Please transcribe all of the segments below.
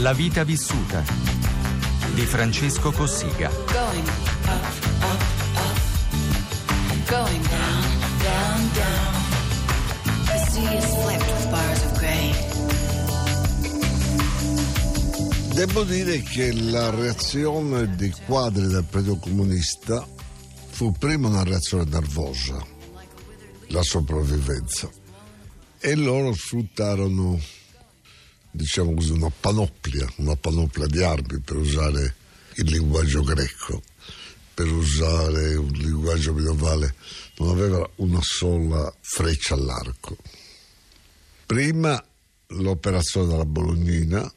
La vita vissuta di Francesco Cossiga. Going up, up, up. Going down, down, down. The sea is flecked with bars of gray. Devo dire che la reazione dei quadri del Partito Comunista fu prima una reazione nervosa, la sopravvivenza, e loro sfruttarono, diciamo così, una panoplia, una panoplia di armi per usare il linguaggio greco, per usare un linguaggio medievale, non aveva una sola freccia all'arco. Prima l'operazione della Bolognina,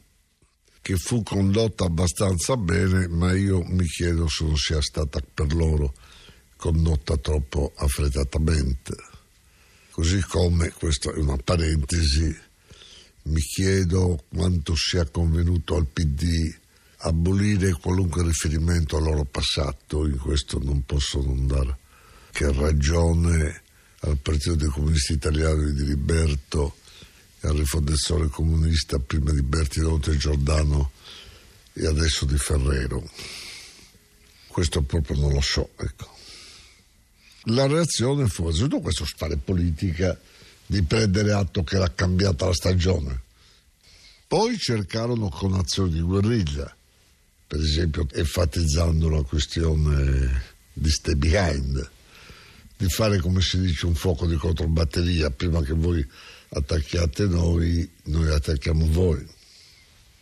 che fu condotta abbastanza bene, ma io mi chiedo se non sia stata per loro condotta troppo affrettatamente. Così come, questa è una parentesi, mi chiedo quanto sia convenuto al PD abolire qualunque riferimento al loro passato, in questo non posso non dare che ragione al Partito dei Comunisti Italiani di Liberto e al rifondatore comunista prima di Bertinotte Giordano e adesso di Ferrero. Questo proprio non lo so, ecco. La reazione fu innanzitutto questo fare politica di prendere atto che era cambiata la stagione. Poi cercarono con azioni di guerriglia, per esempio enfatizzando la questione di stay behind, di fare come si dice un fuoco di controbatteria, prima che voi attacchiate noi, noi attacchiamo voi.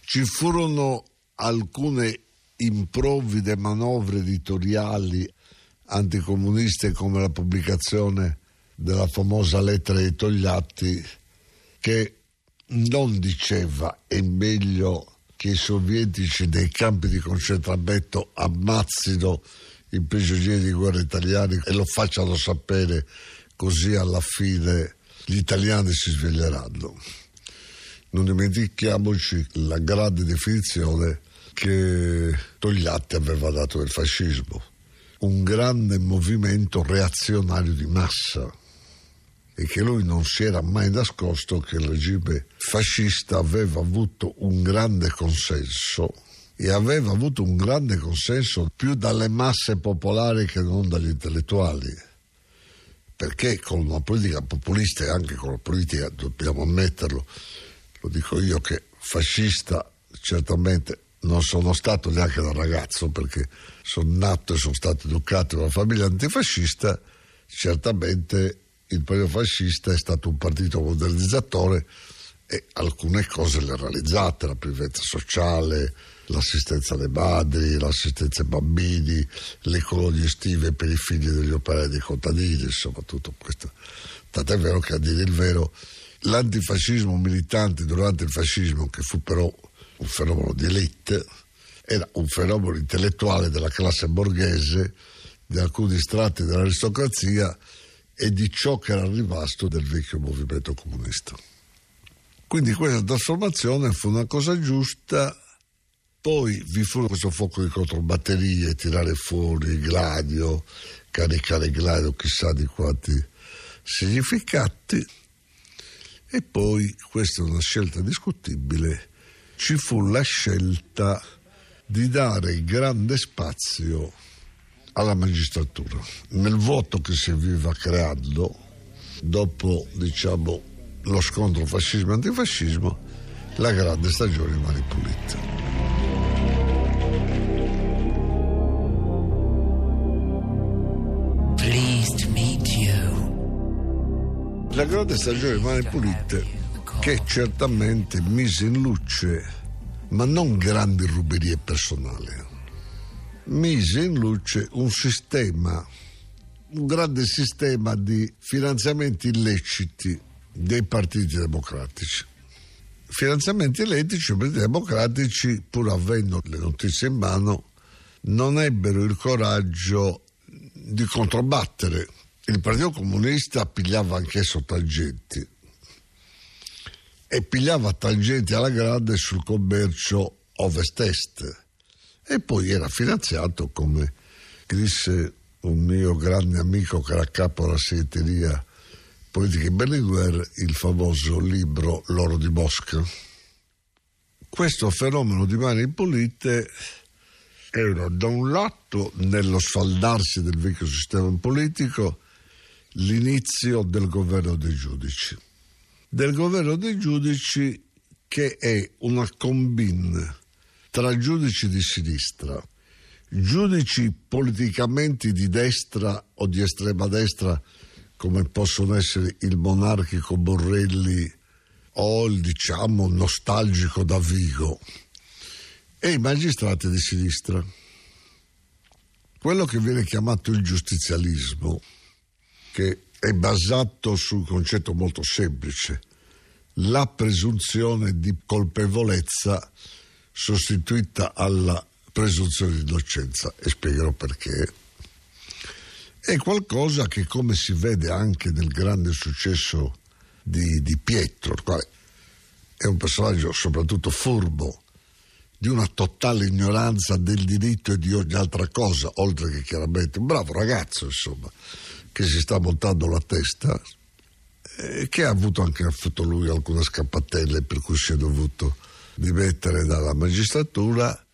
Ci furono alcune improvvide manovre editoriali anticomuniste come la pubblicazione della famosa lettera dei Togliatti che non diceva è meglio che i sovietici nei campi di concentramento ammazzino i prigionieri di guerra italiani e lo facciano sapere così alla fine gli italiani si sveglieranno. Non dimentichiamoci la grande definizione che Togliatti aveva dato del fascismo, un grande movimento reazionario di massa e che lui non si era mai nascosto che il regime fascista aveva avuto un grande consenso e aveva avuto un grande consenso più dalle masse popolari che non dagli intellettuali. Perché con una politica populista e anche con la politica, dobbiamo ammetterlo, lo dico io che fascista certamente non sono stato neanche da ragazzo perché sono nato e sono stato educato in una famiglia antifascista, certamente il partito fascista è stato un partito modernizzatore e alcune cose le ha realizzate, la previdenza sociale, l'assistenza alle madri, l'assistenza ai bambini, le colonie estive per i figli degli operai dei contadini, insomma tutto questo. Tant'è vero che a dire il vero l'antifascismo militante durante il fascismo, che fu però un fenomeno di elite, era un fenomeno intellettuale della classe borghese, di alcuni strati dell'aristocrazia e di ciò che era rimasto del vecchio movimento comunista. Quindi questa trasformazione fu una cosa giusta poi vi fu questo fuoco di controbatterie, tirare fuori gladio, caricare gladio, chissà di quanti significati. E poi, questa è una scelta discutibile, ci fu la scelta di dare grande spazio alla magistratura. Nel voto che si viva creando, dopo diciamo, lo scontro fascismo-antifascismo, la grande stagione mani pulite. La grande stagione Mani Pulite che certamente mise in luce, ma non grandi ruberie personali, mise in luce un sistema, un grande sistema di finanziamenti illeciti dei partiti democratici. finanziamenti elettrici, i partiti democratici, pur avendo le notizie in mano, non ebbero il coraggio di controbattere. Il Partito Comunista pigliava anch'esso tangenti e pigliava tangenti alla grande sul commercio ovest-est e poi era finanziato, come disse un mio grande amico che era capo della segreteria politica in Berlinguer, il famoso libro L'oro di Mosca. Questo fenomeno di mani pulite era da un lato nello sfaldarsi del vecchio sistema politico l'inizio del governo dei giudici. Del governo dei giudici che è una combin tra giudici di sinistra, giudici politicamente di destra o di estrema destra come possono essere il monarchico Borrelli o il diciamo nostalgico Davigo e i magistrati di sinistra. Quello che viene chiamato il giustizialismo, che è basato su un concetto molto semplice, la presunzione di colpevolezza sostituita alla presunzione di innocenza, e spiegherò perché, è qualcosa che, come si vede anche nel grande successo di, di Pietro, quale è un personaggio soprattutto furbo, di una totale ignoranza del diritto e di ogni altra cosa, oltre che chiaramente un bravo ragazzo, insomma, che si sta montando la testa, e che ha avuto anche affuto lui alcune scappatelle per cui si è dovuto dimettere dalla magistratura,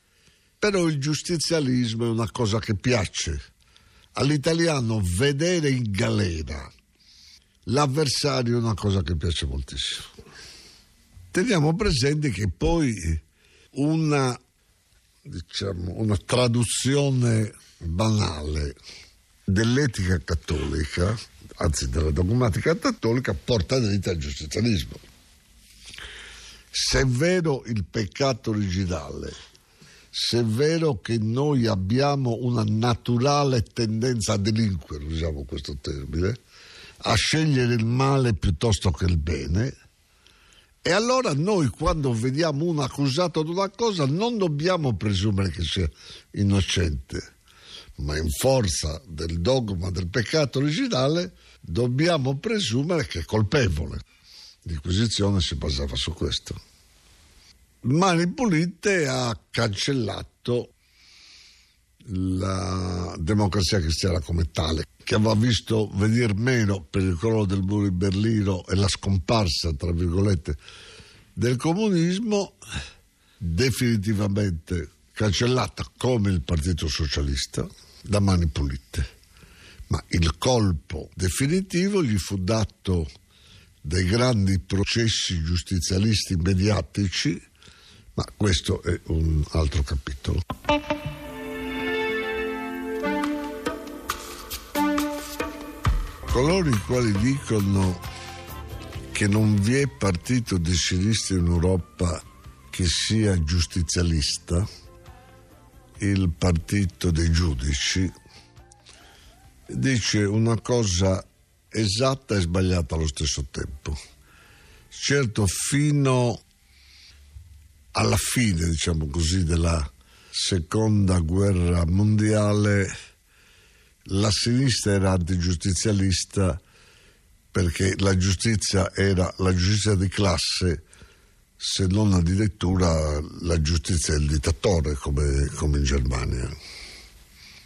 però il giustizialismo è una cosa che piace. All'italiano vedere in galera l'avversario è una cosa che piace moltissimo. Teniamo presente che poi una, diciamo, una traduzione banale dell'etica cattolica, anzi della dogmatica cattolica, porta dritta al giustizialismo. Se è vero il peccato originale, se è vero che noi abbiamo una naturale tendenza a delinquere, usiamo questo termine, a scegliere il male piuttosto che il bene, e allora noi quando vediamo uno accusato di una cosa non dobbiamo presumere che sia innocente, ma in forza del dogma del peccato originale dobbiamo presumere che è colpevole. L'inquisizione si basava su questo. Mani Pulite ha cancellato la democrazia cristiana come tale, che aveva visto venire meno per il crollo del muro di Berlino e la scomparsa, tra virgolette, del comunismo, definitivamente cancellata come il Partito Socialista da Mani Pulite. Ma il colpo definitivo gli fu dato dai grandi processi giustizialisti mediatici, ma questo è un altro capitolo. coloro i quali dicono che non vi è partito di sinistra in Europa che sia giustizialista, il partito dei giudici, dice una cosa esatta e sbagliata allo stesso tempo. Certo, fino alla fine, diciamo così, della seconda guerra mondiale la sinistra era antigiustizialista perché la giustizia era la giustizia di classe, se non addirittura la giustizia del dittatore come, come in Germania.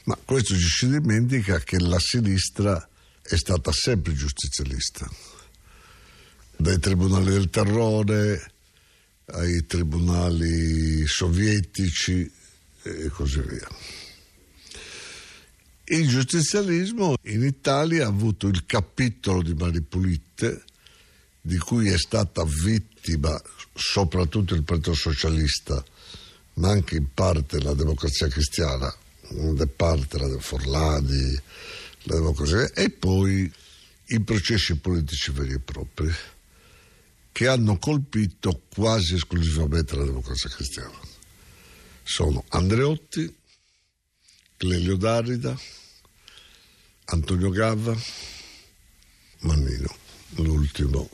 Ma questo ci si dimentica che la sinistra è stata sempre giustizialista, dai tribunali del terrore ai tribunali sovietici e così via. Il giustizialismo in Italia ha avuto il capitolo di Mani Pulite, di cui è stata vittima soprattutto il Partito Socialista, ma anche in parte la democrazia cristiana, in parte la Forlani, la democrazia, e poi i processi politici veri e propri, che hanno colpito quasi esclusivamente la democrazia cristiana. Sono Andreotti, Clelio Darida, Antonio Gava, Mannino, l'ultimo.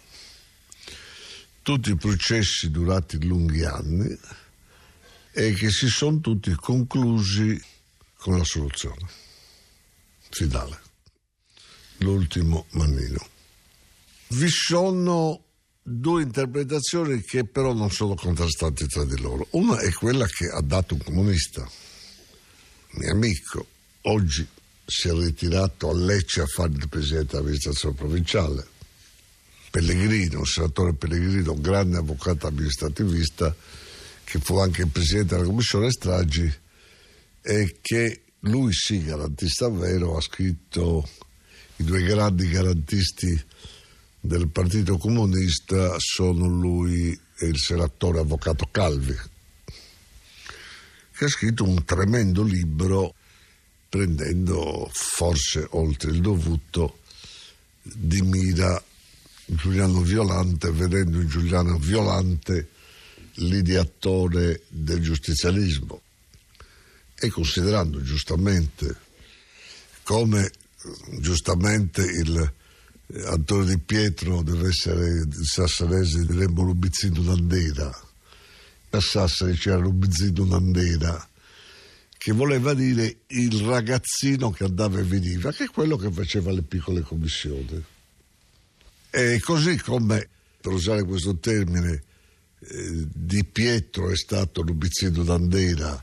tutti processi durati lunghi anni e che si sono tutti conclusi con la soluzione finale, l'ultimo Mannino. Vi sono due interpretazioni che però non sono contrastanti tra di loro. Una è quella che ha dato un comunista, mio amico, oggi si è ritirato a Lecce a fare il presidente dell'amministrazione provinciale. Pellegrino, senatore Pellegrino, un grande avvocato amministrativista, che fu anche presidente della commissione stragi e che lui sì, garantista vero, ha scritto i due grandi garantisti del Partito Comunista sono lui e il senatore avvocato Calvi, che ha scritto un tremendo libro prendendo forse oltre il dovuto di mira Giuliano Violante, vedendo in Giuliano Violante l'ideatore del giustizialismo e considerando giustamente come giustamente il Antonio Di Pietro deve essere il sassanese diremmo Lubizzino Nandera a Sassari c'era Lubizzino Nandera che voleva dire il ragazzino che andava e veniva che è quello che faceva le piccole commissioni. E così come per usare questo termine eh, Di Pietro è stato Lubizzino Nandera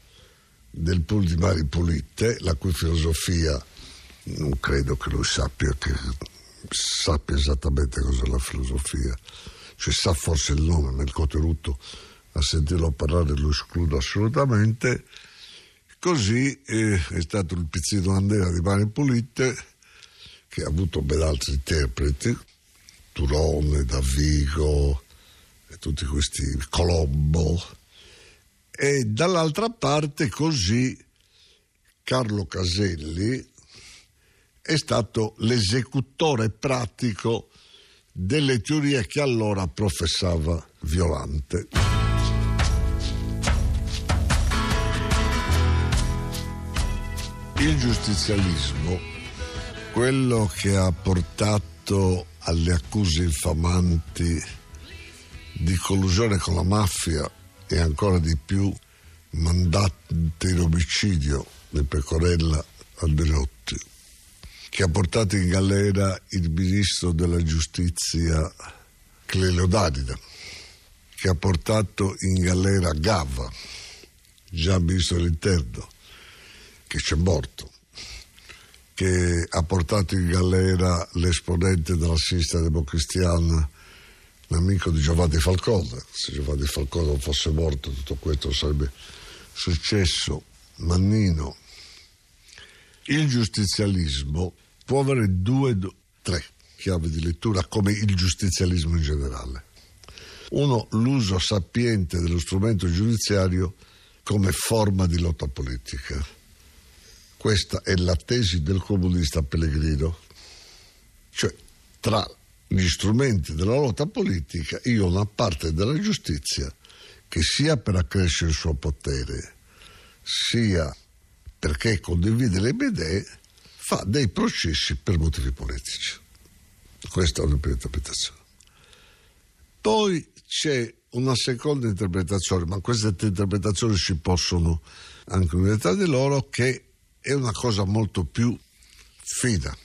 del pool di Mari Pulite la cui filosofia non credo che lui sappia che sappia esattamente cos'è la filosofia, cioè sa forse il nome, ma il contenuto a sentirlo parlare lo escludo assolutamente. Così eh, è stato il pizzino Andrea di Mani Pulite, che ha avuto ben altri interpreti, Turone, Davigo, e tutti questi, Colombo, e dall'altra parte così Carlo Caselli, è stato l'esecutore pratico delle teorie che allora professava Violante. Il giustizialismo, quello che ha portato alle accuse infamanti di collusione con la mafia e ancora di più mandante in di Pecorella Andreotti, che ha portato in galera il ministro della giustizia Clelio Dadida, che ha portato in galera Gava, già ministro dell'interno, che c'è morto, che ha portato in galera l'esponente della sinistra democristiana, l'amico di Giovanni Falcone. Se Giovanni Falcone non fosse morto tutto questo sarebbe successo. Mannino. Il giustizialismo può avere due, tre chiavi di lettura come il giustizialismo in generale. Uno, l'uso sapiente dello strumento giudiziario come forma di lotta politica. Questa è la tesi del comunista Pellegrino. Cioè, tra gli strumenti della lotta politica, io una parte della giustizia che sia per accrescere il suo potere, sia perché condivide le mie idee, fa dei processi per motivi politici. Questa è una prima interpretazione. Poi c'è una seconda interpretazione, ma queste interpretazioni si possono anche unire tra di loro, che è una cosa molto più fida.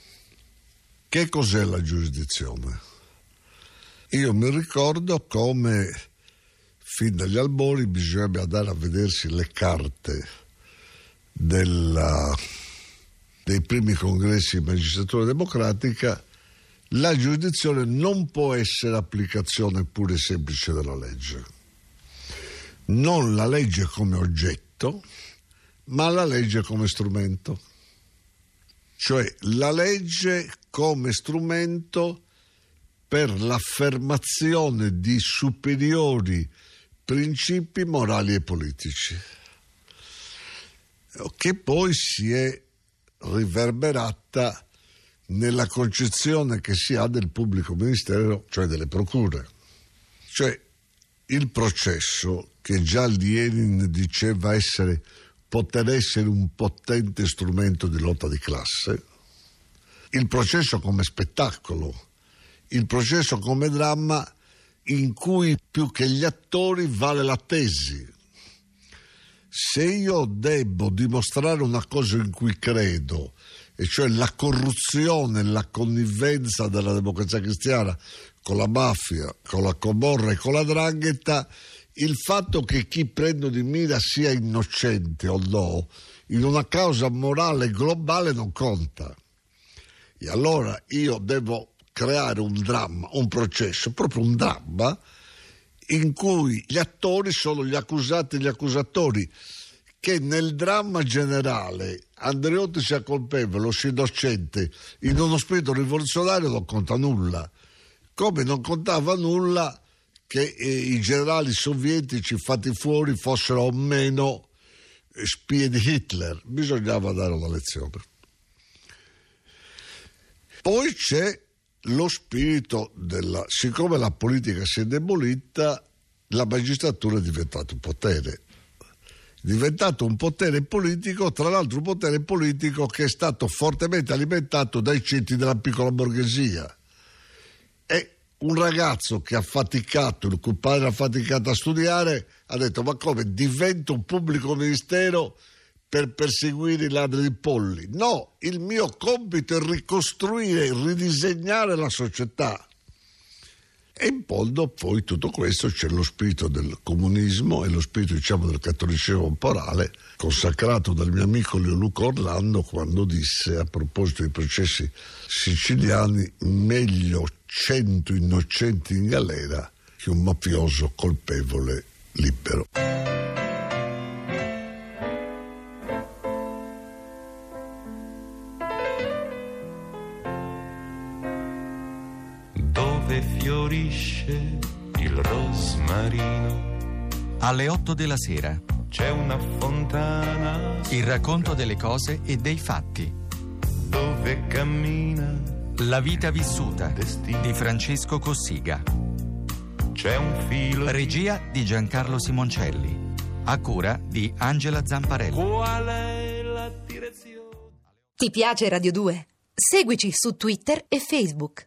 Che cos'è la giurisdizione? Io mi ricordo come fin dagli albori bisogna andare a vedersi le carte della dei primi congressi di magistratura democratica, la giurisdizione non può essere applicazione pure semplice della legge. Non la legge come oggetto, ma la legge come strumento. Cioè la legge come strumento per l'affermazione di superiori principi morali e politici, che poi si è riverberata nella concezione che si ha del pubblico ministero, cioè delle procure. Cioè il processo che già Lenin diceva essere, poter essere un potente strumento di lotta di classe, il processo come spettacolo, il processo come dramma in cui più che gli attori vale la tesi. Se io devo dimostrare una cosa in cui credo, e cioè la corruzione, la connivenza della democrazia cristiana con la mafia, con la comorra e con la drangheta, il fatto che chi prendo di mira sia innocente o no, in una causa morale globale non conta. E allora io devo creare un dramma, un processo, proprio un dramma, in cui gli attori sono gli accusati e gli accusatori, che nel dramma generale Andreotti sia colpevole o sia innocente in uno spirito rivoluzionario non conta nulla, come non contava nulla che eh, i generali sovietici fatti fuori fossero o meno spie di Hitler, bisognava dare una lezione. Poi c'è lo spirito della... siccome la politica si è debolita, la magistratura è diventata un potere. È diventato un potere politico, tra l'altro un potere politico che è stato fortemente alimentato dai ceti della piccola borghesia. E un ragazzo che ha faticato, il cui padre ha faticato a studiare, ha detto ma come divento un pubblico ministero per perseguire i ladri di polli? No, il mio compito è ricostruire, ridisegnare la società. E in fondo poi tutto questo c'è lo spirito del comunismo e lo spirito diciamo del cattolicesimo temporale consacrato dal mio amico Leo Luca Orlando quando disse a proposito dei processi siciliani meglio cento innocenti in galera che un mafioso colpevole libero. Fiorisce il rosmarino. Alle 8 della sera. C'è una fontana Il racconto delle cose e dei fatti. dove cammina. La vita vissuta di Francesco Cossiga. C'è un filo. Regia di Giancarlo Simoncelli. A cura di Angela Zamparelli. Qual è la direzione? Ti piace Radio 2? Seguici su Twitter e Facebook.